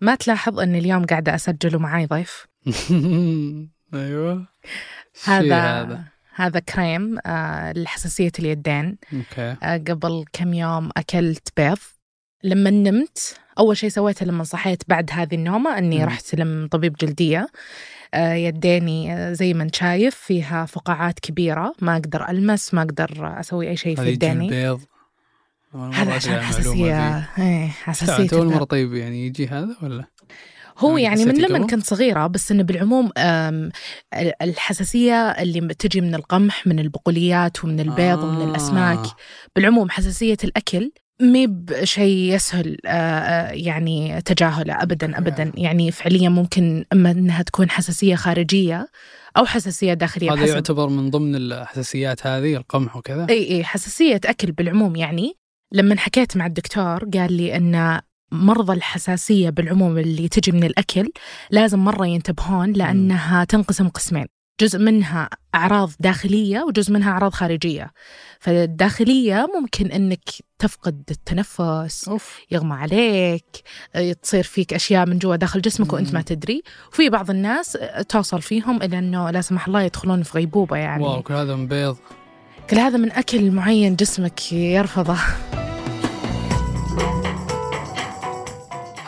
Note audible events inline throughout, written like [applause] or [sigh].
ما تلاحظ أن اليوم قاعدة أسجل ومعاي ضيف؟ [laughs] أيوه. هذا هذا؟ هذا كريم آه لحساسية اليدين. أوكي. آه قبل كم يوم أكلت بيض. لما نمت أول شيء سويته لما صحيت بعد هذه النومة أني مم. رحت لطبيب جلدية. آه يديني آه، زي ما انت شايف فيها فقاعات كبيرة. ما أقدر ألمس ما أقدر أسوي أي شيء في يديني. البيض هذا عشان حساسية إيه. حساسية أول. مرة طيب يعني يجي هذا ولا؟ هو يعني من لما؟ كنت صغيرة بس إنه بالعموم الحساسية اللي تجي من القمح من البقوليات ومن البيض ومن الأسماك آه. بالعموم حساسية الأكل مي بشيء يسهل آه، آه، يعني تجاهله أبدا أبدا يعني فعليا ممكن إما إنها تكون حساسية خارجية أو حساسية داخلية هذا يعتبر من ضمن الحساسيات هذه القمح وكذا؟ إي إي حساسية أكل بالعموم يعني لما حكيت مع الدكتور قال لي أن مرضى الحساسية بالعموم اللي تجي من الأكل لازم مرة ينتبهون لأنها تنقسم قسمين. جزء منها أعراض داخلية وجزء منها أعراض خارجية. فالداخلية ممكن أنك تفقد التنفس أوف. يغمى عليك تصير فيك أشياء من جوا داخل جسمك وأنت ما. تدري. وفي بعض الناس توصل فيهم إلى أنه لا سمح الله يدخلون في غيبوبة يعني. واو كل هذا من بيض. كل هذا من أكل معين جسمك يرفضه.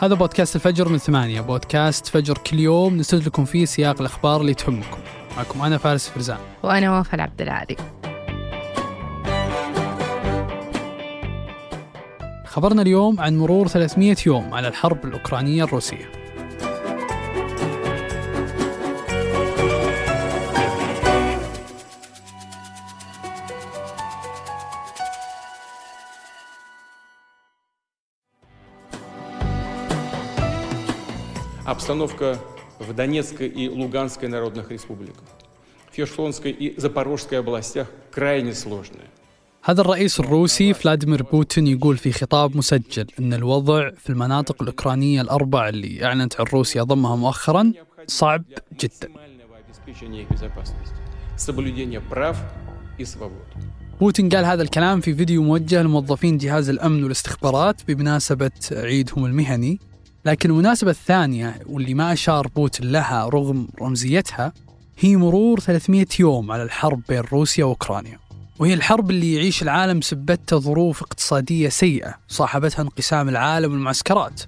هذا بودكاست الفجر من ثمانية. بودكاست فجر كل يوم نسرد لكم فيه سياق الأخبار اللي تهمكم. معكم أنا فارس فرزان. وأنا وفاء العبد العالي. خبرنا اليوم عن مرور 300 يوم على الحرب الأوكرانية الروسية. Обстановка в Донецкой и Луганской народных республиках, в Херсонской и Запорожской областях крайне сложная. هذا الرئيس الروسي فلاديمير بوتين يقول في خطاب مسجل أن الوضع في المناطق الأوكرانية الأربع اللي أعلنت عن روسيا ضمها مؤخرا صعب جدا Максимального обеспечения их безопасности, соблюдения прав и свобод. بوتين قال هذا الكلام في فيديو موجه لموظفين جهاز الأمن والاستخبارات بمناسبة عيدهم المهني لكن المناسبة الثانية واللي ما أشار بوتين لها رغم رمزيتها هي مرور 300 يوم على الحرب بين روسيا وأوكرانيا. وهي الحرب اللي يعيش العالم بسبتها ظروف اقتصادية سيئة صاحبتها انقسام العالم والمعسكرات.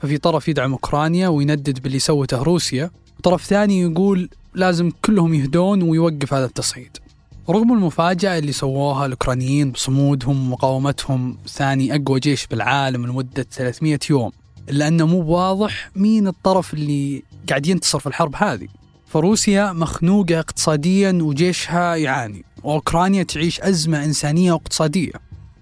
ففي طرف يدعم أوكرانيا ويندد باللي سوته روسيا وطرف ثاني يقول لازم كلهم يهدون ويوقف هذا التصعيد. رغم المفاجأة اللي سووها الأوكرانيين بصمودهم ومقاومتهم ثاني أقوى جيش بالعالم لمدة 300 يوم. إلا أنه مو واضح مين الطرف اللي قاعد ينتصر في الحرب هذه. فروسيا مخنوقة اقتصاديا وجيشها يعاني وأوكرانيا تعيش أزمة إنسانية واقتصادية.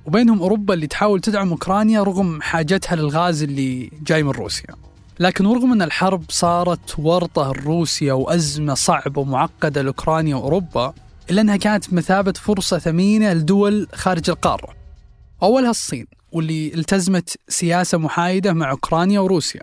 وبينهم أوروبا اللي تحاول تدعم أوكرانيا رغم حاجتها للغاز اللي جاي من روسيا. لكن ورغم أن الحرب صارت ورطة لروسيا وأزمة صعبة ومعقدة لأوكرانيا وأوروبا إلا أنها كانت بمثابة فرصة ثمينة لدول خارج القارة. أولها الصين. واللي التزمت سياسة محايدة مع أوكرانيا وروسيا.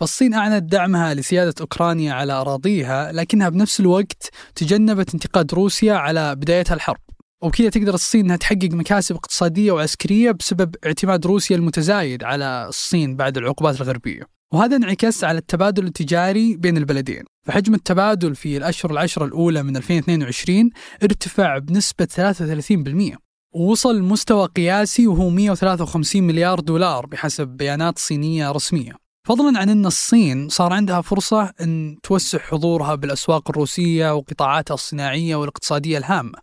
فالصين أعلنت دعمها لسيادة أوكرانيا على أراضيها لكنها بنفس الوقت تجنبت انتقاد روسيا على بدايتها الحرب. وبكذا تقدر الصين أنها تحقق مكاسب اقتصادية وعسكرية بسبب اعتماد روسيا المتزايد على الصين بعد العقوبات الغربية. وهذا انعكس على التبادل التجاري بين البلدين. فحجم التبادل في الأشهر العشرة الأولى من 2022 ارتفع بنسبة 33% ووصل لمستوى قياسي وهو 153 مليار دولار بحسب بيانات صينية رسمية. فضلا عن أن الصين صار عندها فرصة أن توسع حضورها بالأسواق الروسية وقطاعاتها الصناعية والاقتصادية الهامة.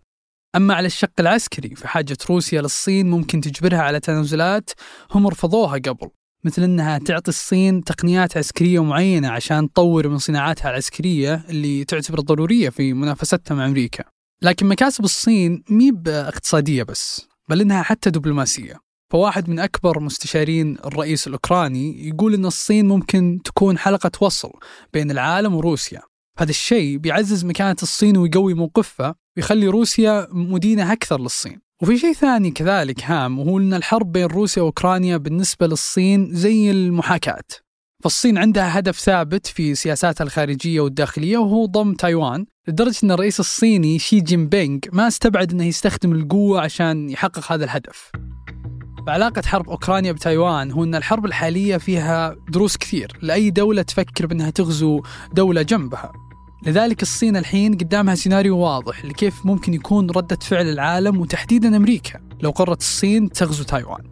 أما على الشق العسكري فحاجة روسيا للصين ممكن تجبرها على تنازلات هم رفضوها قبل مثل أنها تعطي الصين تقنيات عسكرية معينة عشان تطور من صناعاتها العسكرية اللي تعتبر ضرورية في منافستها مع أمريكا. لكن مكاسب الصين مي باقتصادية بس بل إنها حتى دبلوماسية. فواحد من أكبر مستشارين الرئيس الأوكراني يقول أن الصين ممكن تكون حلقة وصل بين العالم وروسيا. هذا الشيء بيعزز مكانة الصين ويقوي موقفها ويخلي روسيا مدينة أكثر للصين. وفي شيء ثاني كذلك هام وهو أن الحرب بين روسيا وأوكرانيا بالنسبة للصين زي المحاكاة. فالصين عندها هدف ثابت في سياساتها الخارجية والداخلية وهو ضم تايوان لدرجة أن الرئيس الصيني شي جين بينغ ما استبعد أنه يستخدم القوة عشان يحقق هذا الهدف. بعلاقة حرب أوكرانيا بتايوان هو أن الحرب الحالية فيها دروس كثير لأي دولة تفكر بأنها تغزو دولة جنبها. لذلك الصين الحين قدامها سيناريو واضح لكيف ممكن يكون ردة فعل العالم وتحديدا أمريكا لو قررت الصين تغزو تايوان.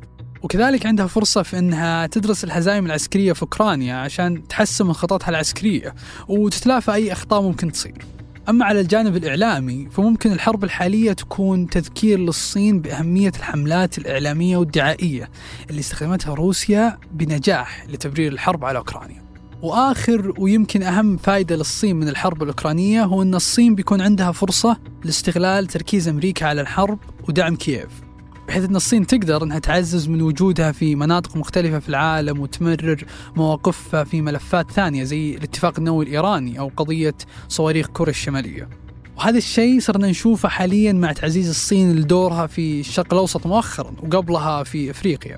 وكذلك عندها فرصة في أنها تدرس الهزائم العسكرية في أوكرانيا عشان تحسن من خططها العسكرية وتتلافى أي أخطاء ممكن تصير. أما على الجانب الإعلامي فممكن الحرب الحالية تكون تذكير للصين بأهمية الحملات الإعلامية والدعائية اللي استخدمتها روسيا بنجاح لتبرير الحرب على أوكرانيا. وآخر ويمكن أهم فائدة للصين من الحرب الأوكرانية هو أن الصين بيكون عندها فرصة لاستغلال تركيز أمريكا على الحرب ودعم كييف. بحيث إن الصين تقدر إنها تعزز من وجودها في مناطق مختلفة في العالم وتمرر مواقفها في ملفات ثانية زي الاتفاق النووي الإيراني أو قضية صواريخ كوريا الشمالية. وهذا الشيء صرنا نشوفه حاليا مع تعزيز الصين لدورها في الشرق الأوسط مؤخرا وقبلها في أفريقيا.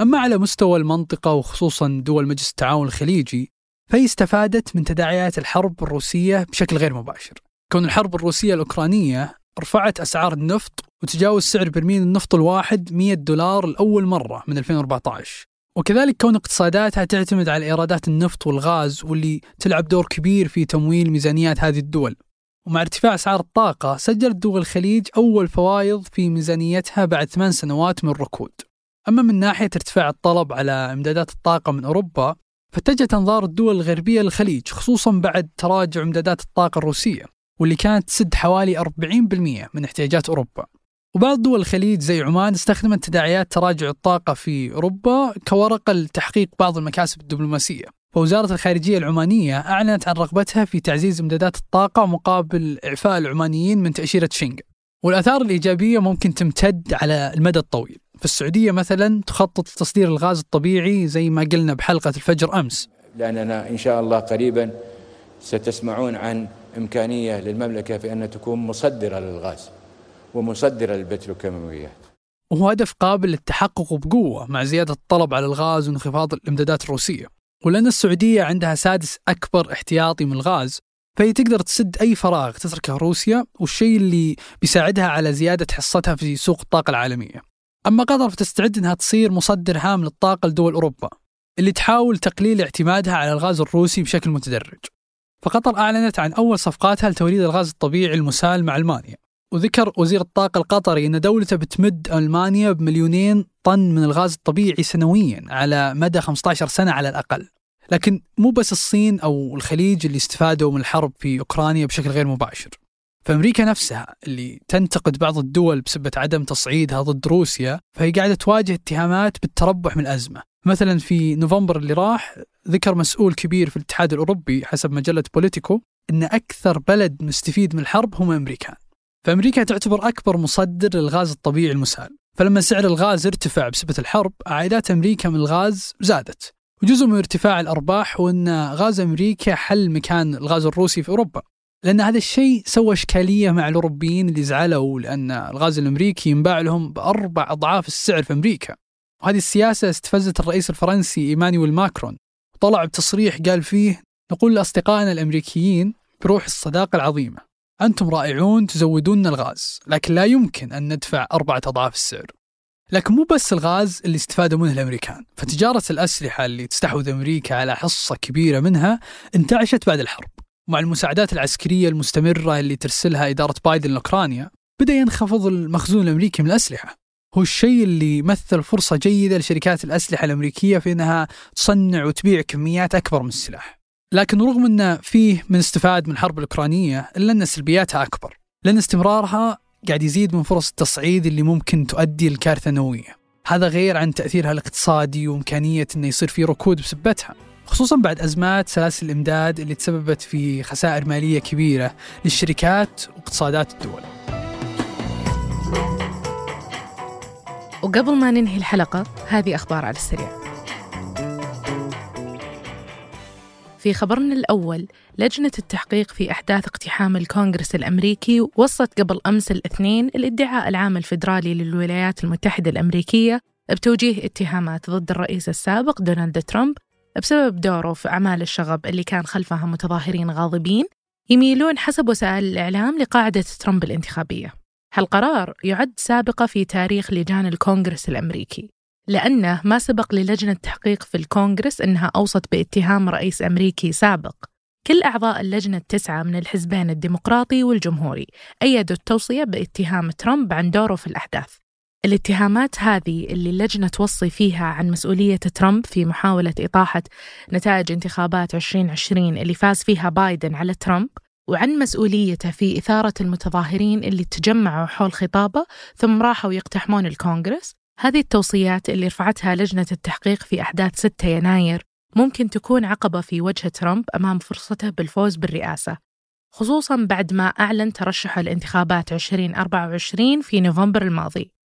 أما على مستوى المنطقة وخصوصا دول مجلس التعاون الخليجي فهي استفادت من تداعيات الحرب الروسية بشكل غير مباشر. كون الحرب الروسية الأوكرانية رفعت أسعار النفط وتجاوز سعر برميل النفط الواحد 100 دولار لأول مرة من 2014 وكذلك كون اقتصاداتها تعتمد على إيرادات النفط والغاز واللي تلعب دور كبير في تمويل ميزانيات هذه الدول. ومع ارتفاع أسعار الطاقة سجلت دول الخليج أول فوايض في ميزانيتها بعد ثمان سنوات من الركود أما من ناحية ارتفاع الطلب على إمدادات الطاقة من أوروبا فاتجهت أنظار الدول الغربية للخليج خصوصا بعد تراجع إمدادات الطاقة الروسية. واللي كانت تسد حوالي 40% من احتياجات أوروبا. وبعض دول الخليج زي عمان استخدمت تداعيات تراجع الطاقة في أوروبا كورقة لتحقيق بعض المكاسب الدبلوماسية. ووزارة الخارجية العمانية أعلنت عن رغبتها في تعزيز إمدادات الطاقة مقابل إعفاء العمانيين من تأشيرة شنغن والآثار الإيجابية ممكن تمتد على المدى الطويل. في السعودية مثلا تخطط لتصدير الغاز الطبيعي زي ما قلنا بحلقة الفجر أمس. لأننا إن شاء الله قريبا ستسمعون عن إمكانية للمملكة في أن تكون مصدرة للغاز ومصدرة للبتروكيماويات. وهو هدف قابل للتحقق بقوة مع زيادة الطلب على الغاز وانخفاض الإمدادات الروسية. ولأن السعودية عندها سادس أكبر احتياطي من الغاز فهي تقدر تسد أي فراغ تتركه روسيا والشيء اللي بيساعدها على زيادة حصتها في سوق الطاقة العالمية. أما قطر فتستعد أنها تصير مصدر هام للطاقة لدول أوروبا اللي تحاول تقليل اعتمادها على الغاز الروسي بشكل متدرج. فقطر أعلنت عن أول صفقاتها لتوريد الغاز الطبيعي المسال مع ألمانيا. وذكر وزير الطاقة القطري أن دولته بتمد ألمانيا بمليونين طن من الغاز الطبيعي سنويا على مدى 15 سنة على الأقل. لكن مو بس الصين أو الخليج اللي استفادوا من الحرب في أوكرانيا بشكل غير مباشر. فأمريكا نفسها اللي تنتقد بعض الدول بسبب عدم تصعيدها ضد روسيا فهي قاعدة تواجه اتهامات بالتربح من الأزمة. مثلا في نوفمبر اللي راح ذكر مسؤول كبير في الاتحاد الأوروبي حسب مجلة بوليتيكو أن أكثر بلد مستفيد من الحرب هم أمريكان فأمريكا تعتبر أكبر مصدر للغاز الطبيعي المسال فلما سعر الغاز ارتفع بسبب الحرب عائدات أمريكا من الغاز زادت. وجزء من ارتفاع الأرباح هو أن غاز أمريكا حل مكان الغاز الروسي في أوروبا. لأن هذا الشيء سوى إشكالية مع الأوروبيين اللي زعلوا لأن الغاز الأمريكي ينباع لهم بأربع أضعاف السعر في أمريكا. وهذه السياسة استفزت الرئيس الفرنسي إيمانويل ماكرون. طلع بتصريح قال فيه نقول لأصدقائنا الأمريكيين بروح الصداقة العظيمة. أنتم رائعون تزودون الغاز لكن لا يمكن أن ندفع أربعة أضعاف السعر. لكن مو بس الغاز اللي استفادوا منه الأمريكان. فتجارة الأسلحة اللي تستحوذ أمريكا على حصة كبيرة منها انتعشت بعد الحرب. مع المساعدات العسكرية المستمرة اللي ترسلها إدارة بايدن لأوكرانيا بدأ ينخفض المخزون الأمريكي من الأسلحة. هو الشيء اللي يمثل فرصة جيدة لشركات الأسلحة الأمريكية في أنها تصنع وتبيع كميات أكبر من السلاح. لكن رغم أن فيه من استفاد من الحرب الأوكرانية إلا أن سلبياتها أكبر لأن استمرارها قاعد يزيد من فرص التصعيد اللي ممكن تؤدي لكارثة نووية هذا غير عن تأثيرها الاقتصادي وإمكانية أنه يصير في ركود بسبتها. خصوصا بعد أزمات سلاسل الإمداد اللي تسببت في خسائر مالية كبيرة للشركات واقتصادات الدول. وقبل ما ننهي الحلقة هذه أخبار على السريع. في خبرنا الأول لجنة التحقيق في أحداث اقتحام الكونغرس الأمريكي وصلت قبل أمس الاثنين الإدعاء العام الفيدرالي للولايات المتحدة الأمريكية بتوجيه اتهامات ضد الرئيس السابق دونالد ترامب بسبب دوره في أعمال الشغب اللي كان خلفها متظاهرين غاضبين يميلون حسب وسائل الإعلام لقاعدة ترامب الانتخابية. هالقرار يعد سابقة في تاريخ لجان الكونغرس الأمريكي لأنه ما سبق للجنة تحقيق في الكونغرس أنها أوصت باتهام رئيس أمريكي سابق. كل أعضاء اللجنة التسعة من الحزبين الديمقراطي والجمهوري أيدوا التوصية باتهام ترامب عن دوره في الأحداث. الاتهامات هذه اللي اللجنة توصي فيها عن مسؤولية ترامب في محاولة إطاحة نتائج انتخابات 2020 اللي فاز فيها بايدن على ترامب وعن مسؤوليته في إثارة المتظاهرين اللي تجمعوا حول خطابه ثم راحوا يقتحمون الكونغرس. هذه التوصيات اللي رفعتها لجنة التحقيق في أحداث 6 يناير ممكن تكون عقبة في وجه ترامب أمام فرصته بالفوز بالرئاسة. خصوصا بعد ما أعلن ترشحه لانتخابات 2024 في نوفمبر الماضي.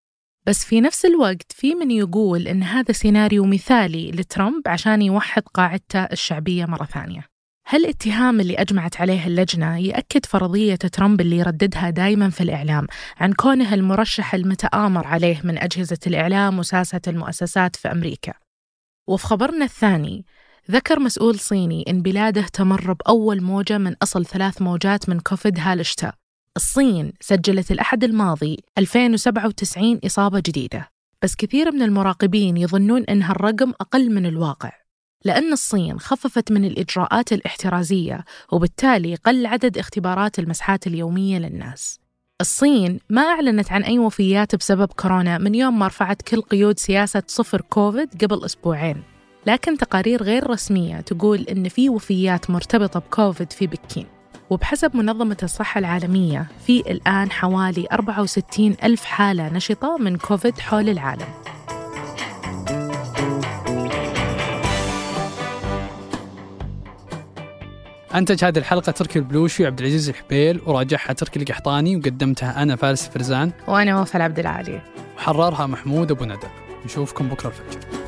بس في نفس الوقت في من يقول إن هذا سيناريو مثالي لترامب عشان يوحد قاعدته الشعبية مرة ثانية. هالاتهام اللي أجمعت عليه اللجنة يأكد فرضية ترامب اللي يرددها دائما في الإعلام عن كونه المرشح المتآمر عليه من أجهزة الإعلام وساسة المؤسسات في أمريكا؟ وفي خبرنا الثاني ذكر مسؤول صيني إن بلاده تمر بأول موجة من أصل ثلاث موجات من كوفيد هالشتاء الصين سجلت الأحد الماضي 2097 إصابة جديدة. بس كثير من المراقبين يظنون أن هالرقم أقل من الواقع لأن الصين خففت من الإجراءات الاحترازية وبالتالي قل عدد اختبارات المسحات اليومية للناس. الصين ما أعلنت عن أي وفيات بسبب كورونا من يوم ما رفعت كل قيود سياسة صفر كوفيد قبل أسبوعين. لكن تقارير غير رسمية تقول إن في وفيات مرتبطة بكوفيد في بكين. وبحسب منظمة الصحة العالمية في الآن حوالي 64 ألف حالة نشطة من كوفيد حول العالم. أنتج هذه الحلقة تركي البلوشي وعبد العزيز الحبيل وراجعها تركي القحطاني وقدمتها أنا فارس فرزان. وأنا وفاء عبد العالي. وحررها محمود أبو ندى. نشوفكم بكرة الفجر.